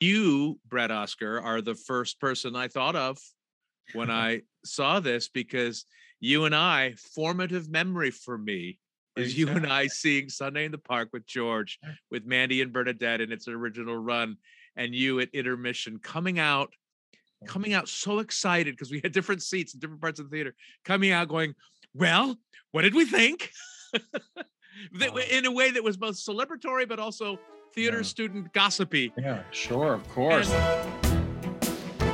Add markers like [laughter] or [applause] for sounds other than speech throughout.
you, Brad Oscar, are the first person I thought of when [laughs] I saw this because you and I, formative memory for me is you and I seeing Sunday in the Park with George, with Mandy and Bernadette in its original run, and you at intermission coming out, coming mm-hmm. out so excited because we had different seats in different parts of the theater, coming out going, Well, what did we think? [laughs] in a way that was both celebratory but also theater yeah. student gossipy. Yeah, sure, of course. And-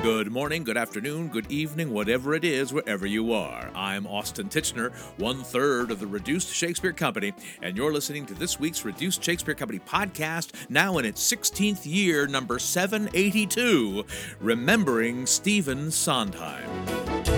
Good morning, good afternoon, good evening, whatever it is, wherever you are. I'm Austin Tichenor, one third of the Reduced Shakespeare Company, and you're listening to this week's Reduced Shakespeare Company podcast, now in its 16th year, number 782, Remembering Stephen Sondheim.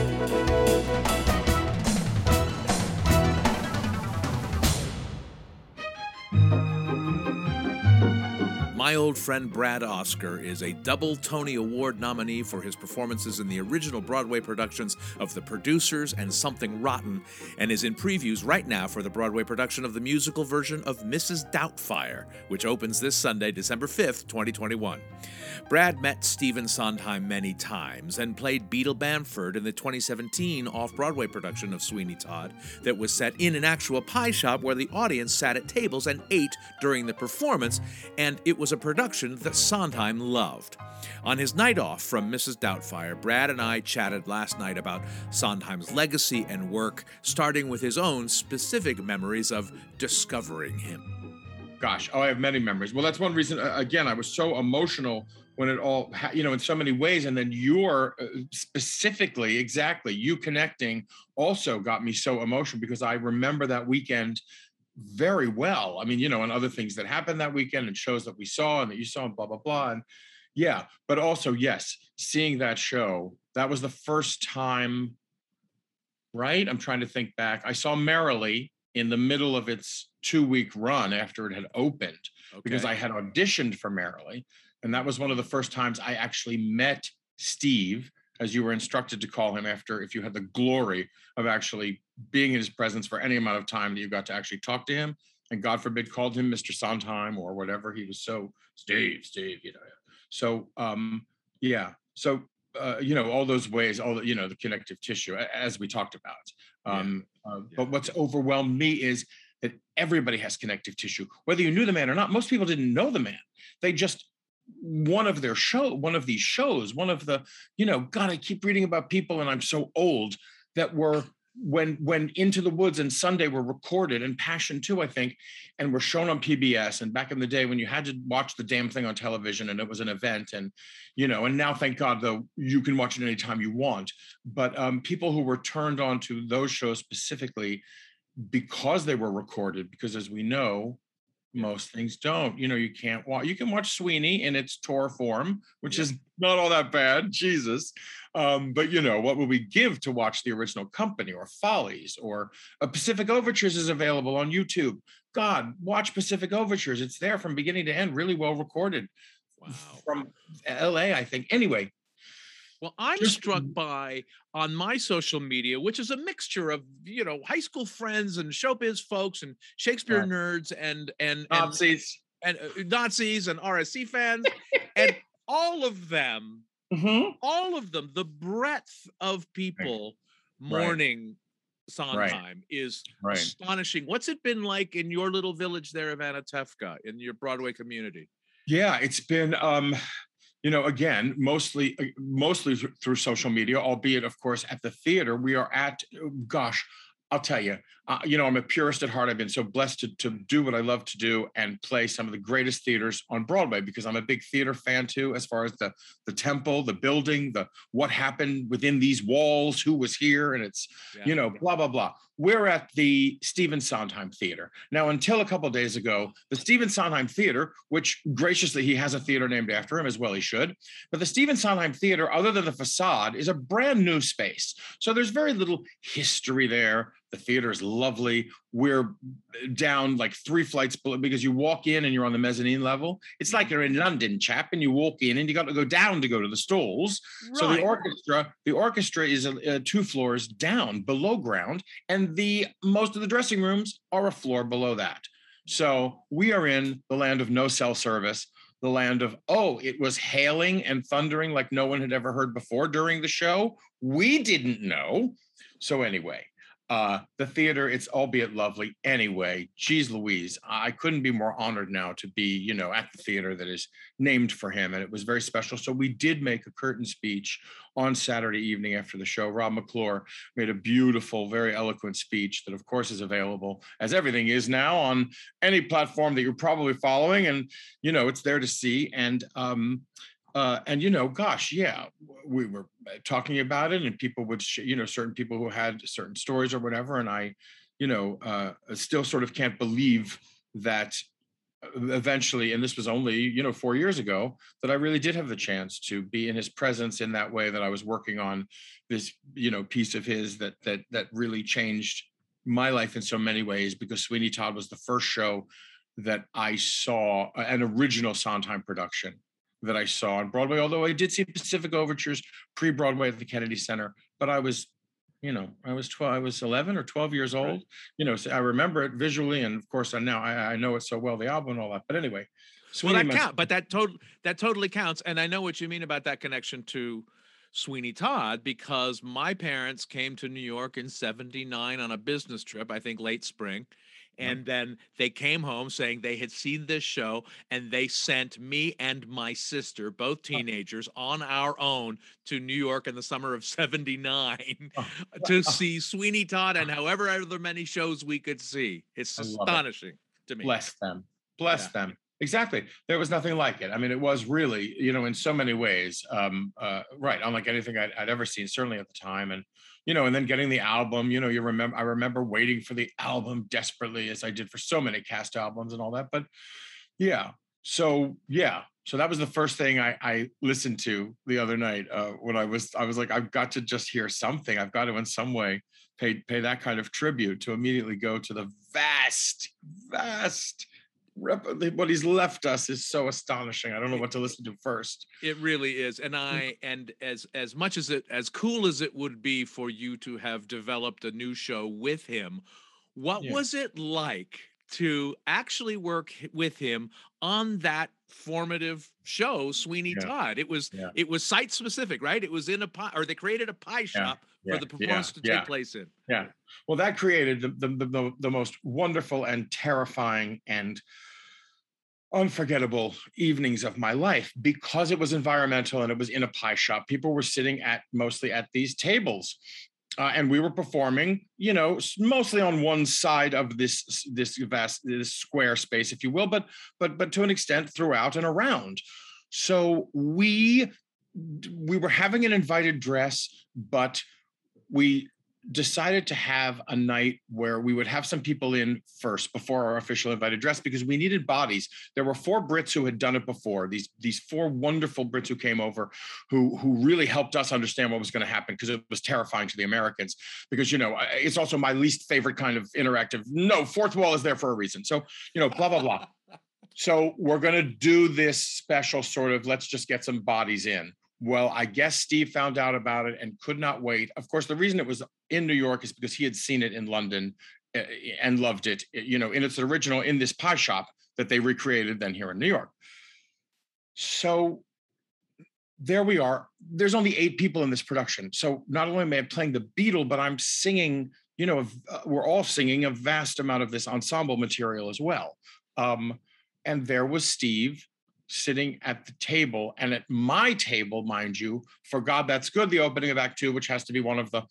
My old friend Brad Oscar is a double Tony Award nominee for his performances in the original Broadway productions of The Producers and Something Rotten, and is in previews right now for the Broadway production of the musical version of Mrs. Doubtfire, which opens this Sunday, December 5th, 2021. Brad met Stephen Sondheim many times and played Beadle Bamford in the 2017 off Broadway production of Sweeney Todd that was set in an actual pie shop where the audience sat at tables and ate during the performance, and it was a production that Sondheim loved. On his night off from Mrs. Doubtfire, Brad and I chatted last night about Sondheim's legacy and work, starting with his own specific memories of discovering him. Gosh, oh, I have many memories. Well, that's one reason, again, I was so emotional when it all, you know, in so many ways. And then you're uh, specifically, exactly, you connecting also got me so emotional because I remember that weekend very well. I mean, you know, and other things that happened that weekend and shows that we saw and that you saw and blah, blah, blah. And yeah, but also, yes, seeing that show, that was the first time, right? I'm trying to think back. I saw Merrily in the middle of its two week run after it had opened okay. because I had auditioned for Merrily. And that was one of the first times I actually met Steve as you were instructed to call him after if you had the glory of actually being in his presence for any amount of time that you got to actually talk to him. And god forbid called him mr sondheim or whatever. He was so steve steve you know. So um yeah. So uh, you know all those ways all the you know the connective tissue as we talked about. Um yeah. Uh, yeah. but what's overwhelmed me is that everybody has connective tissue whether you knew the man or not. Most people didn't know the man. They just one of their show one of these shows one of the you know god i keep reading about people and i'm so old that were when when into the woods and sunday were recorded and passion too i think and were shown on pbs and back in the day when you had to watch the damn thing on television and it was an event and you know and now thank god though you can watch it anytime you want. But um, people who were turned on to those shows specifically because they were recorded because as we know most things don't. You know, you can't watch. You can watch Sweeney in its tour form, which yeah. is not all that bad. [laughs] Jesus, um, but you know, what would we give to watch the original Company or Follies or a uh, Pacific Overtures is available on YouTube. God, watch Pacific Overtures. It's there from beginning to end, really well recorded. Wow. From L.A., I think. Anyway, well, I'm Just, struck by on my social media, which is a mixture of you know high school friends and showbiz folks and Shakespeare nerds and and Nazis and, and uh, Nazis and RSC fans and [laughs] all of them, mm-hmm. all of them, the breadth of people right. mourning right. Sondheim right. is astonishing. What's it been like in your little village there of Anatevka in your Broadway community? Yeah, it's been um you know again mostly uh, mostly through social media albeit of course at the theater we are at uh, gosh I'll tell you, uh, you know, I'm a purist at heart. I've been so blessed to, to do what I love to do and play some of the greatest theaters on Broadway because I'm a big theater fan too, as far as the the temple, the building, the what happened within these walls, who was here, and it's yeah. you know, blah blah blah. We're at the Stephen Sondheim Theater now. Until a couple days ago, the Stephen Sondheim Theater, which graciously he has a theater named after him as well, he should. But the Stephen Sondheim Theater, other than the facade, is a brand new space. So there's very little history there the theater is lovely. We're down like three flights below because you walk in and you're on the mezzanine level. It's like you're in London, chap, and you walk in and you got to go down to go to the stalls. Right. So the orchestra, the orchestra is uh, two floors down below ground, and the most of the dressing rooms are a floor below that. So we are in the land of no cell service the land of, oh, it was hailing and thundering like no one had ever heard before during the show. We didn't know. So, anyway, uh, the theater, it's albeit lovely. Anyway, geez Louise, I couldn't be more honored now to be, you know, at the theater that is named for him. And it was very special. So we did make a curtain speech on Saturday evening after the show. Rob McClure made a beautiful, very eloquent speech that, of course, is available as everything is now on any platform that you're probably following. And, you know, it's there to see. And, um, uh, and you know, gosh, yeah, we were uh, talking about it, and people would, sh- you know, certain people who had certain stories or whatever, and I, you know, uh, still sort of can't believe that uh, eventually, and this was only, you know, four years ago, that I really did have the chance to be in his presence in that way. That I was working on this, you know, piece of his that that that really changed my life in so many ways because Sweeney Todd was the first show that I saw an original Sondheim production that I saw on Broadway, although I did see Pacific Overtures pre-Broadway at the Kennedy Center, but I was, you know, I was 12, I was 11 or 12 years old, right. you know, so I remember it visually. And of course I now I, I know it so well, the album and all that, but anyway. Sweeney well, that counts, but that totally, that totally counts. And I know what you mean about that connection to Sweeney Todd because my parents came to New York in 79 on a business trip, I think late spring and then they came home saying they had seen this show and they sent me and my sister both teenagers on our own to new york in the summer of [laughs] 79 [laughs] to see sweeney todd and [laughs] however other many shows we could see. It's astonishing it. to me. Bless them. Bless yeah. them exactly there was nothing like it i mean it was really you know in so many ways um, uh, right unlike anything I'd, I'd ever seen certainly at the time and you know, and then getting the album, you know, you remember, I remember waiting for the album desperately as I did for so many cast albums and all that. But yeah, so yeah, so that was the first thing I, I listened to the other night uh, when I was, I was like, I've got to just hear something. I've got to in some way pay, pay that kind of tribute to immediately go to the vast, vast what he's left us is so astonishing. I don't know what to listen to first. It really is, and mm. I and as as much as it as cool as it would be for you to have developed a new show with him, what yeah. was it like to actually work with him on that formative show, Sweeney yeah. Todd? It was yeah. it was site specific, right? It was in a pie, or they created a pie shop for the performance to take place in. Yeah. Well, that created the the, the the most wonderful and terrifying and unforgettable evenings of my life because it was environmental and it was in a pie shop. People were sitting at mostly at these tables. Uh, and we were performing, you know, mostly on one side of this this vast this square space, if you will, but but but to an extent throughout and around. So we we were having an invited dress, but we decided to have a night where we would have some people in first before our official invited dress because we needed bodies. There were four Brits who had done it before. These these four wonderful Brits who came over, who who really helped us understand what was going to happen because it was terrifying to the Americans. Because you know it's also my least favorite kind of interactive. No, fourth wall is there for a reason. So you know blah blah blah. [laughs] so we're going to do this special sort of let's just get some bodies in well, I guess Steve found out about it and could not wait. Of course, the reason it was in New York is because he had seen it in London eh, eh, and loved it, eh, you know, in its original in this pie shop that they recreated then here in New York. So there we are. There's only eight people in this production. So not only am I playing the Beadle, but I'm singing, you know, uh, we're all singing a vast amount of this ensemble material as well. Um, and there was Steve sitting at the table and at my table, mind you, for God That's Good, the opening of Act Two, which has to be one of the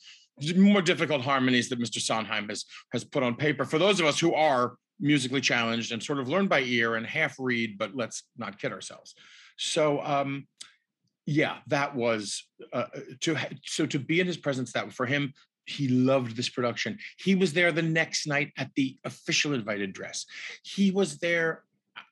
more difficult harmonies that Mr. Sondheim has has put on paper. For those of us who are musically challenged and sort of learn by ear and half read, but let's not kid ourselves. So um, yeah, that was uh, to so to be in his presence. That for him, he loved this production. He was there the next night at the official invited dress. He was there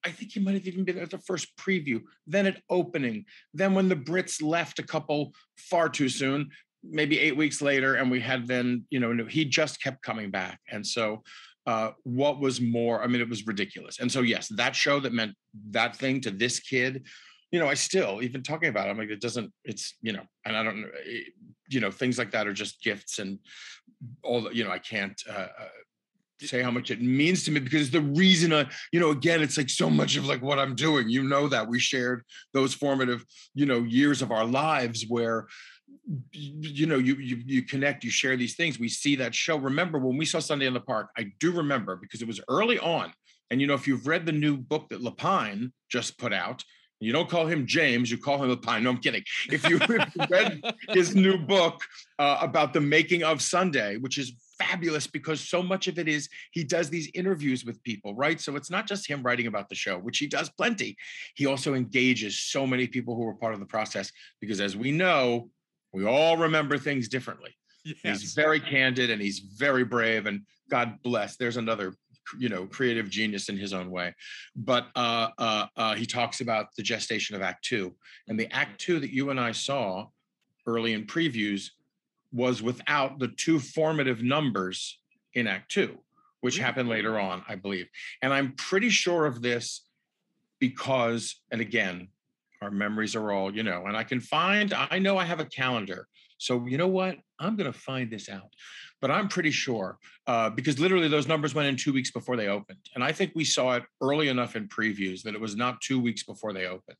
I think he might have even been at the first preview, then at opening, then when the Brits left a couple far too soon, maybe eight weeks later, and we had then, you know, he just kept coming back. And so, uh, what was more, I mean, it was ridiculous. And so, yes, that show that meant that thing to this kid, you know, I still, even talking about it, I'm like, it doesn't, it's, you know, and I don't know, you know, things like that are just gifts and all the, you know, I can't, uh, uh say how much it means to me because the reason I, you know, again, it's like so much of like what I'm doing. You know that we shared those formative, you know, years of our lives where you know you, you you connect you share these things we see that show remember when we saw sunday in the park i do remember because it was early on and you know if you've read the new book that lapine just put out you don't call him James, you call him Lapine. No, I'm kidding. If you read [laughs] his new book uh, about the making of Sunday, which is fabulous because so much of it is he does these interviews with people, right? So it's not just him writing about the show, which he does plenty. He also engages so many people who were part of the process because, as we know, we all remember things differently. Yes. He's very candid and he's very brave, and God bless. There's another you know creative genius in his own way but uh, uh, uh, he talks about the gestation of act two and the act two that you and i saw early in previews was without the two formative numbers in act two which happened later on i believe. And i'm pretty sure of this because and again our memories are all you know and i can find i know i have a calendar so you know what i'm going to find this out but I'm pretty sure uh, because literally those numbers went in two weeks before they opened, and I think we saw it early enough in previews that it was not two weeks before they opened.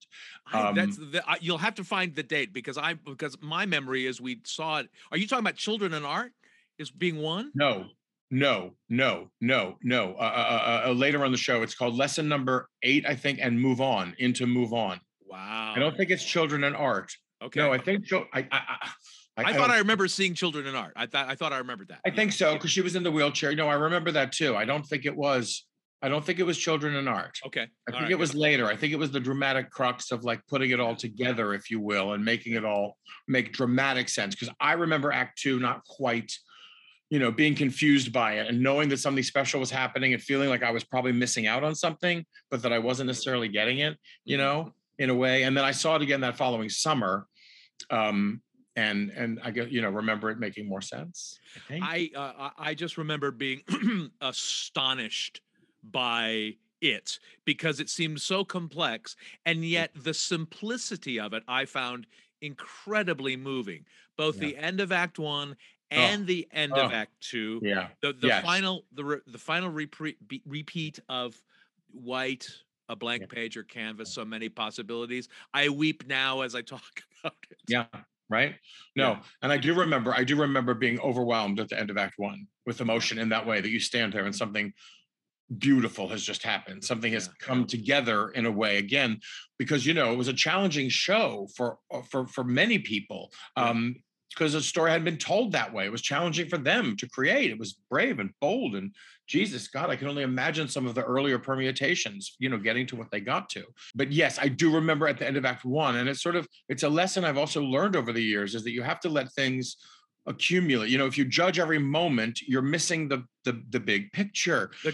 Um, that's the, you'll have to find the date because I because my memory is we saw it. Are you talking about Children and Art is being one? No, no, no, no, no. Uh, uh, uh, uh, later on the show, it's called lesson number eight, I think, and move on into move on. Wow. I don't think it's Children and Art. Okay. No, I think I, I, I I, I thought I, remember seeing children in art. I thought I thought I remembered that. I think so because she was in the wheelchair. No, I remember that too. I don't think it was. I don't think it was children in art. Okay. I think right. it was later. I think it was the dramatic crux of like putting it all together, if you will, and making it all make dramatic sense. Because I remember Act Two not quite, you know, being confused by it and knowing that something special was happening and feeling like I was probably missing out on something, but that I wasn't necessarily getting it, you mm-hmm. know, in a way. And then I saw it again that following summer. Um, and and I guess you know remember it making more sense. I I, uh, I just remember being [clears throat] astonished by it because it seemed so complex and mm. yet the simplicity of it I found incredibly moving. Both yeah. the end of Act One and oh. the end oh. of Act Two. Yeah. The the yes. final the re, the final repeat repeat of white a blank yeah. page or canvas so many possibilities i weep now as i talk [laughs] about it yeah right no yeah. and i do remember i do remember being overwhelmed at the end of act one with emotion in that way that you stand there and something beautiful has just happened something has yeah. come together in a way again because you know it was a challenging show for uh, for for many people um because the story hadn't been told that way. It was challenging for them to create. It was brave and bold. And Jesus, God, I can only imagine some of the earlier permutations, you know, getting to what they got to. But yes, I do remember at the end of Act One, and it's sort of it's a lesson I've also learned over the years is that you have to let things accumulate. You know, if you judge every moment, you're missing the the, the big picture. The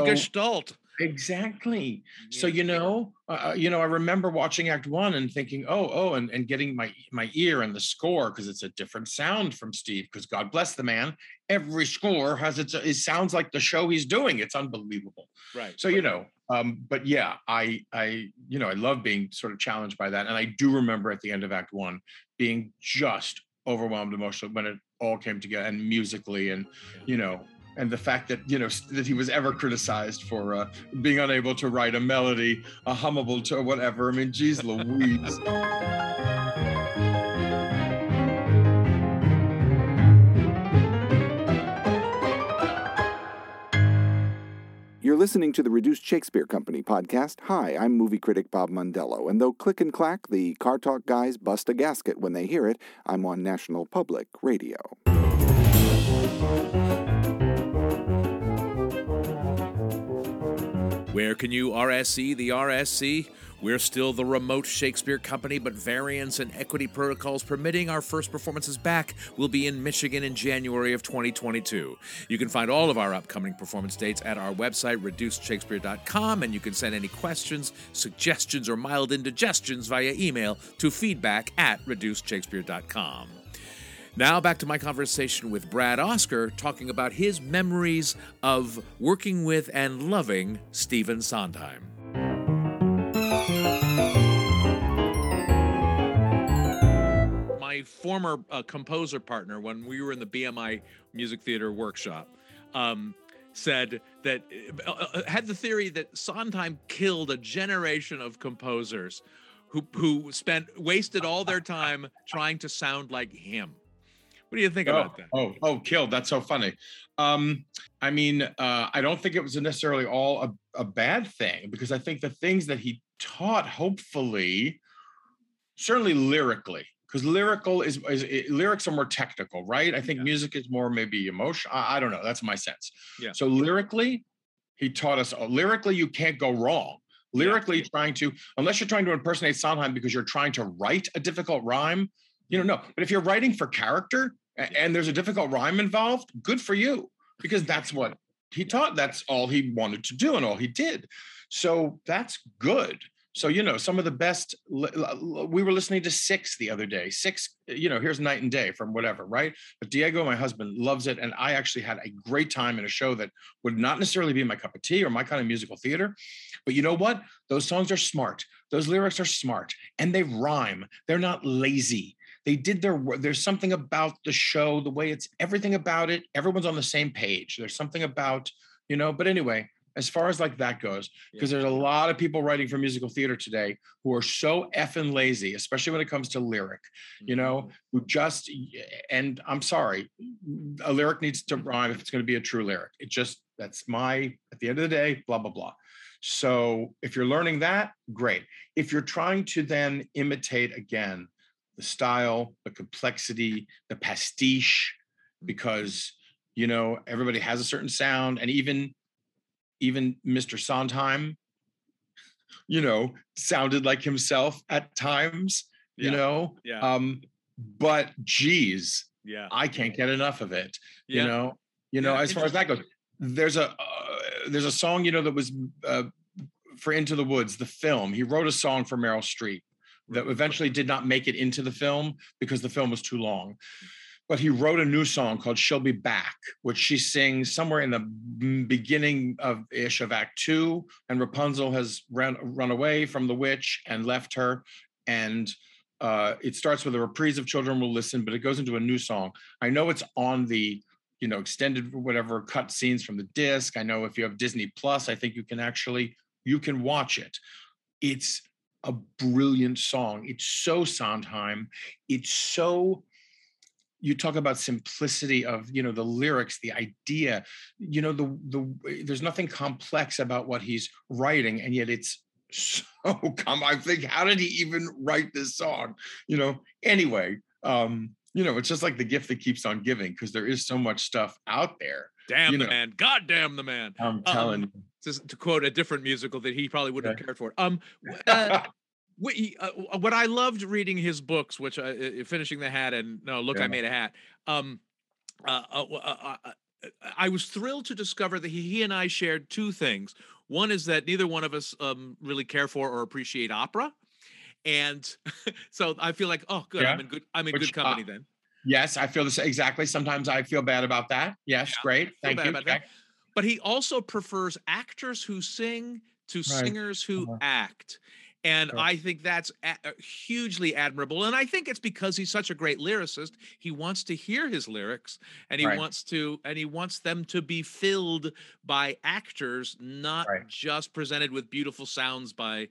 so, gestalt. Exactly. So you know, uh, uh, you know, I remember watching Act One and thinking, oh, oh, and, and getting my my ear and the score because it's a different sound from Steve. Because God bless the man, every score has its. It sounds like the show he's doing. It's unbelievable. Right. So you know, um, but yeah, I I you know I love being sort of challenged by that, and I do remember at the end of Act One being just overwhelmed emotionally when it all came together and musically and you know and the fact that you know that he was ever criticized for uh, being unable to write a melody, a hummable to whatever. I mean, geez, Louise. [laughs] You're listening to the Reduced Shakespeare Company podcast. Hi, I'm movie critic Bob Mondello, and though Click and Clack, the Car Talk guys bust a gasket when they hear it, I'm on National Public Radio. Where can you RSC the RSC? We're still the remote Shakespeare company, but variance and equity protocols permitting our first performances back will be in Michigan in January of 2022. You can find all of our upcoming performance dates at our website, reducedshakespeare.com, and you can send any questions, suggestions, or mild indigestions via email to feedback at reducedshakespeare.com. Now, back to my conversation with Brad Oscar, talking about his memories of working with and loving Stephen Sondheim. My former uh, composer partner, when we were in the BMI Music Theater workshop, um, said that uh, uh, had the theory that Sondheim killed a generation of composers who who spent wasted all their time trying to sound like him. What do you think oh, about that? Oh, oh, killed. That's so funny. Um, I mean, uh, I don't think it was necessarily all a, a bad thing because I think the things that he taught, hopefully, certainly lyrically, because lyrical is, is it, lyrics are more technical, right? I think yeah. music is more maybe emotion. I, I, don't know. That's my sense. Yeah. So lyrically, he taught us. Oh, lyrically, you can't go wrong. Lyrically, yeah. trying to unless you're trying to impersonate Sondheim because you're trying to write a difficult rhyme, you don't know. But if you're writing for character, and there's a difficult rhyme involved, good for you because that's what he taught. That's all he wanted to do and all he did. So that's good. So, you know, some of the best, we were listening to Six the other day. Six, you know, here's Night and Day from whatever, right? But Diego, my husband, loves it. And I actually had a great time in a show that would not necessarily be my cup of tea or my kind of musical theater. But you know what? Those songs are smart. Those lyrics are smart and they rhyme. They're not lazy they did their work. There's something about the show, the way it's everything about it. Everyone's on the same page. There's something about, you know, but anyway, as far as like that goes, because yeah. there's a lot of people writing for musical theater today who are so effing lazy, especially when it comes to lyric, you know, mm-hmm. who just, and I'm sorry, a lyric needs to rhyme if it's going to be a true lyric. It just, that's my, at the end of the day, blah, blah, blah. So if you're learning that, great. If you're trying to then imitate again the style, the complexity, the pastiche, mm-hmm. because you know everybody has a certain sound, and even even Mr. Sondheim, you know, sounded like himself at times. You yeah. know, yeah. Um, but geez, yeah, I can't get enough of it. Yeah. You know, you know, yeah. as far as that goes, there's a uh, there's a song you know that was uh, for Into the Woods, the film. He wrote a song for Meryl Streep that eventually did not make it into the film because the film was too long. But he wrote a new song called "She'll Be Back," which she sings somewhere in the beginning of ish of Act Two, and Rapunzel has run run away from the witch and left her, and uh, it starts with a reprise of "Children Will Listen," but it goes into a new song. I know it's on the you know extended whatever cut scenes from the disc. I know if you have Disney Plus, I think you can actually you can watch it. It's a brilliant song. It's so Sondheim. It's so you talk about simplicity of you know the lyrics the idea you know the the there's nothing complex about what he's writing and yet it's [laughs] so come i think how did he even write this song you know anyway um you know it's just like the gift that keeps on giving because there is so much stuff out there damn you the know. man god damn the man i'm telling um, you to, to, quote a different musical that he probably wouldn't have cared for. Um, [laughs] uh, we, uh, what I loved reading his books, which uh, finishing the hat and no, look, yeah. I made a hat. Um, uh, uh, uh, I was thrilled to discover that he, he, and I shared two things. One is that neither one of us um, really care for or appreciate opera, and [laughs] so I feel like, oh, good, yeah. I'm in good, I'm in which, good company then. Yes, I feel this exactly. Sometimes I feel bad about that. Yes, yeah, great, thank you. But he also prefers actors who sing to right. singers who uh-huh. act. And I think that's a- hugely admirable. And I think it's because he's such a great lyricist. He wants to hear his lyrics and he right. wants to, and he wants them to be filled by actors, not right. just presented with beautiful sounds by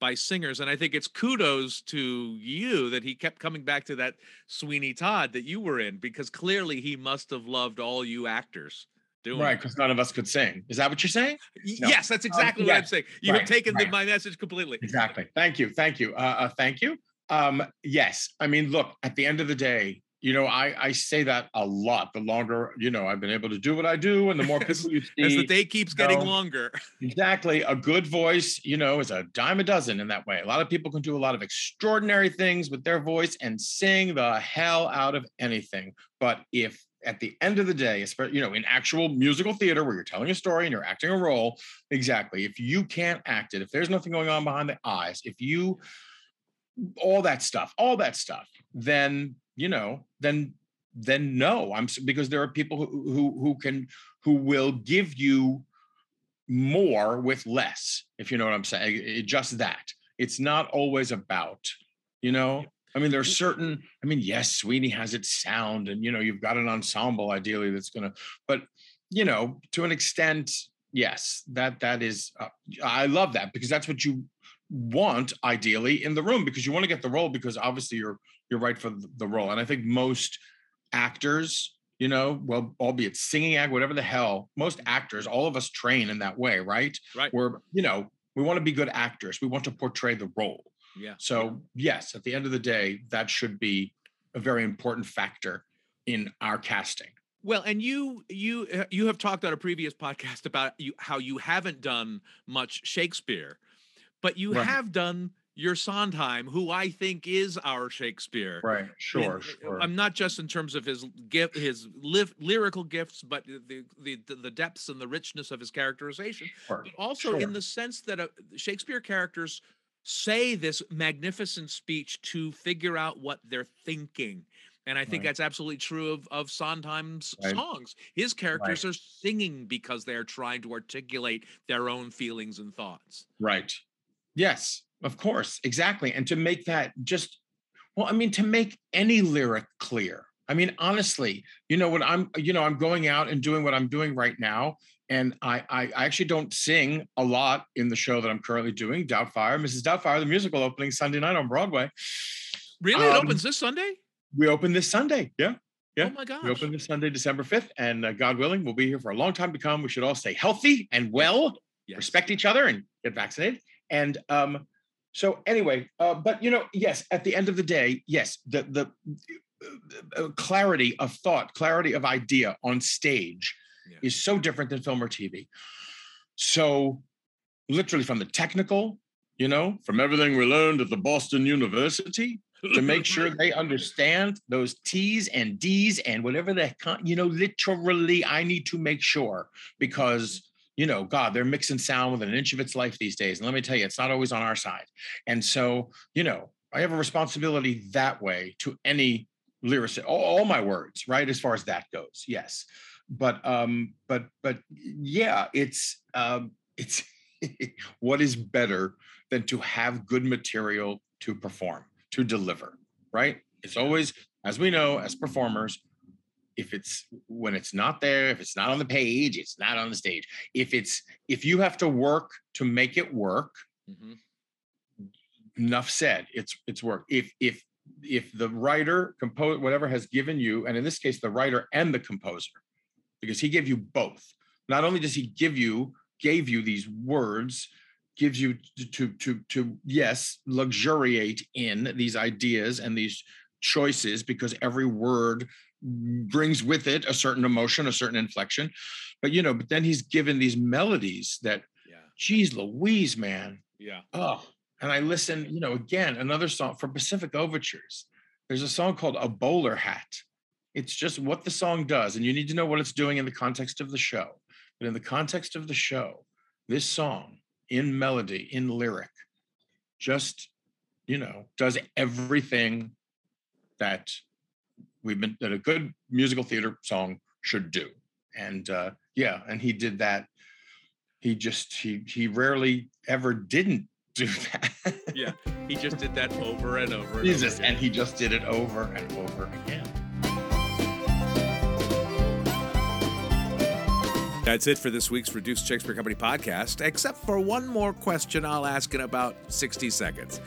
by singers. And I think it's kudos to you that he kept coming back to that Sweeney Todd that you were in, because clearly he must have loved all you actors doing. Right, because none of us could sing. Is that what you're saying? No. Yes, that's exactly what I'm saying. You right, have taken right. the, my message completely. Exactly. Thank you. Thank you. Uh, uh, thank you. Um, yes. I mean, look, at the end of the day, you know, I, I say that a lot. The longer, you know, I've been able to do what I do, and the more [laughs] people you see, as the day keeps getting know, longer. exactly. A good voice, you know, is a dime a dozen in that way. A lot of people can do a lot of extraordinary things with their voice and sing the hell out of anything. But if at the end of the day, especially you know, in actual musical theater where you're telling a story and you're acting a role, exactly. If you can't act it, if there's nothing going on behind the eyes, if you all that stuff, all that stuff, then you know, then then no. I'm because there are people who who who can who will give you more with less, if you know what I'm saying. It, just that. It's not always about, you know, I mean, there's certain, I mean, yes, Sweeney has its sound and, you know, you've got an ensemble ideally that's going to, but you know, to an extent, yes, that that is. Uh, I love that because that's what you want ideally in the room because you want to get the role because obviously you're you're right for the role. And I think most actors, you know, well, albeit singing act, whatever the hell, most actors, all of us train in that way, right? Right. We're, you know we want to be good actors. We want to portray the role. Yeah. So yes, at the end of the day, that should be a very important factor in our casting. Well, and you you uh, you have talked on a previous podcast about you how you haven't done much Shakespeare, but you Right. have done your Sondheim, who I think is our Shakespeare. Right. Sure. uh, Sure. I'm not just in terms of his gift, his liv- lyrical gifts, but the, the the the depths and the richness of his characterization. Sure. But also Sure. in the sense that uh, Shakespeare characters say this magnificent speech to figure out what they're thinking. And I think Right. that's absolutely true of, of Sondheim's Right. songs. His characters are singing because they're trying to articulate their own feelings and thoughts. Right. Yes, of course. Exactly. And to make that just, well, I mean, to make any lyric clear. I mean, honestly, you know, when I'm, you know, I'm going out and doing what I'm doing right now. And I, I, I actually don't sing a lot in the show that I'm currently doing, Doubtfire, Mrs. Doubtfire, the musical opening Sunday night on Broadway. Really? it Um, opens this Sunday? We open this Sunday. Yeah. Yeah. Oh my gosh. We open this Sunday, December 5th. And uh, God willing, we'll be here for a long time to come. We should all stay healthy and well Yes. respect each other and get vaccinated. And um, so anyway, uh, but you know, yes, at the end of the day, yes, the the uh, uh, clarity of thought, clarity of idea on stage Yeah. is so different than film or TV. So literally from the technical, you know, from everything we learned at the Boston University [laughs] to make sure they understand those T's and D's and whatever con- you know, literally, I need to make sure because you know, God, they're mixing sound with an inch of its life these days. And let me tell you, it's not always on our side. And so, you know, I have a responsibility that way to any lyricist, all, all my words, right? As far as that goes, yes. But um, but but yeah, it's um, [laughs] it's what is better than to have good material to perform, to deliver, right? It's always, as we know, as performers, if it's when it's not there, if it's not on the page, it's not on the stage. If it's if you have to work to make it work, Mhm. enough said. It's it's work. If if if the writer, compose whatever has given you, and in this case, the writer and the composer, because he gave you both. Not only does he give you gave you these words, gives you to to to, to yes, luxuriate in these ideas and these choices because every word brings with it a certain emotion, a certain inflection. But you know, but then he's given these melodies that, Yeah. geez, Louise, man. Yeah. Oh, and I listen, you know, again, another song from Pacific Overtures. There's a song called A Bowler Hat. It's just what the song does, and you need to know what it's doing in the context of the show. But in the context of the show, this song in melody, in lyric, just, you know, does everything that we've been that a good musical theater song should do. And uh yeah, and he did that. He just he he rarely ever didn't [laughs] do that. Yeah. He just did that over and over. And Jesus, over and he just did it over and over again. That's it for this week's Reduced Shakespeare Company podcast, except for one more question I'll ask in about 60 seconds.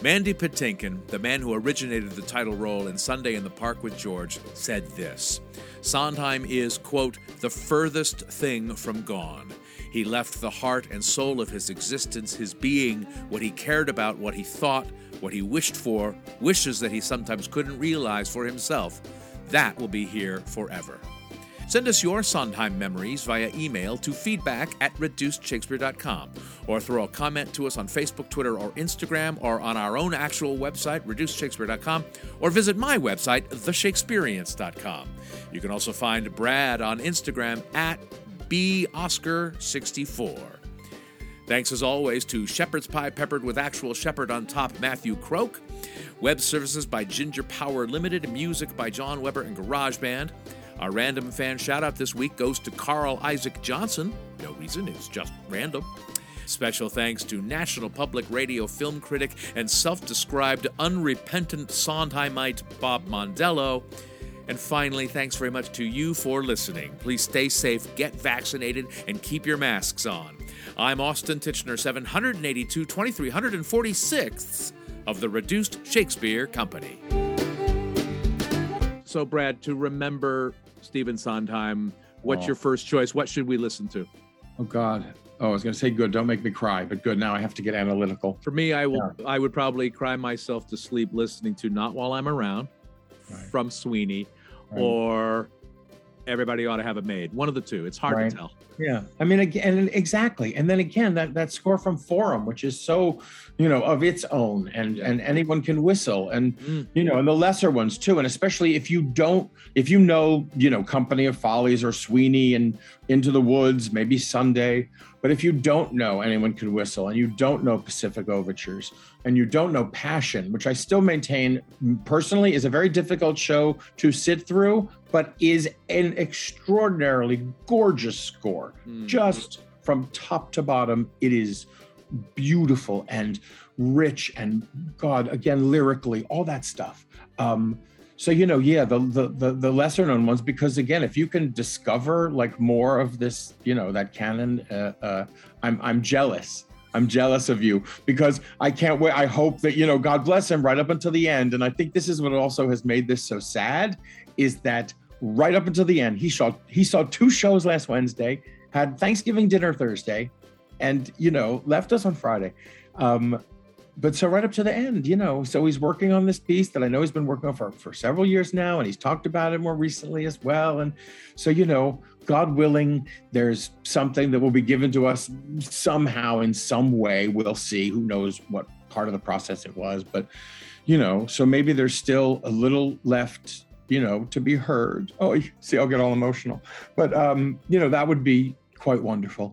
Mandy Patinkin, the man who originated the title role in Sunday in the Park with George, said this Sondheim is, quote, the furthest thing from gone. He left the heart and soul of his existence, his being, what he cared about, what he thought, what he wished for, wishes that he sometimes couldn't realize for himself. That will be here forever. Send us your Sondheim memories via email to feedback at reducedshakespeare.com or throw a comment to us on Facebook, Twitter, or Instagram or on our own actual website, reducedshakespeare.com, or visit my website, theshakespeareans.com. You can also find Brad on Instagram at BOscar64. Thanks as always to Shepherd's Pie Peppered with Actual Shepherd on top, Matthew Croak. Web services by Ginger Power Limited, music by John Weber and GarageBand. Our random fan shout out this week goes to Carl Isaac Johnson. No reason, it's just random. Special thanks to National Public Radio film critic and self described unrepentant Sondheimite Bob Mondello. And finally, thanks very much to you for listening. Please stay safe, get vaccinated, and keep your masks on. I'm Austin Tichenor, 782 2346 of the Reduced Shakespeare Company. So, Brad, to remember Stephen Sondheim, what's Oh. your first choice? What should we listen to? Oh God. Oh, I was going to say good. Don't make me cry, but good. Now I have to get analytical. For me, I will. I would probably cry myself to sleep listening to "Not While I'm Around" Right. from Sweeney, Right. or "Everybody Ought to Have It Made." One of the two. It's hard Right. to tell. Yeah, I mean, again, and exactly, and then again, that that score from Forum, which is so, you know, of its own, and and anyone can whistle, and Mm. you know, and the lesser ones too, and especially if you don't, if you know, you know, Company of Follies or Sweeney and Into the Woods, maybe Sunday, but if you don't know anyone Could whistle, and you don't know Pacific Overtures, and you don't know Passion, which I still maintain personally is a very difficult show to sit through, but is an extraordinarily gorgeous score Mm. just from top to bottom it is beautiful and rich and god again lyrically all that stuff um so you know yeah the the the, lesser known ones because again if you can discover like more of this you know that canon uh, uh i'm i'm jealous. I'm jealous of you because i can't wait. I hope that you know god bless him right up until the end. And i think this is what also has made this so sad is that right up until the end he saw he saw two shows last wednesday had Thanksgiving dinner Thursday, and you know left us on Friday. Um, but so right up to the end, you know, so he's working on this piece that I know he's been working on for for several years now, and he's talked about it more recently as well. And so you know, God willing, there's something that will be given to us somehow in some way. We'll see. Who knows what part of the process it was, but you know, so maybe there's still a little left you know, to be heard. Oh, see, I'll get all emotional. But, um, you know, that would be quite wonderful.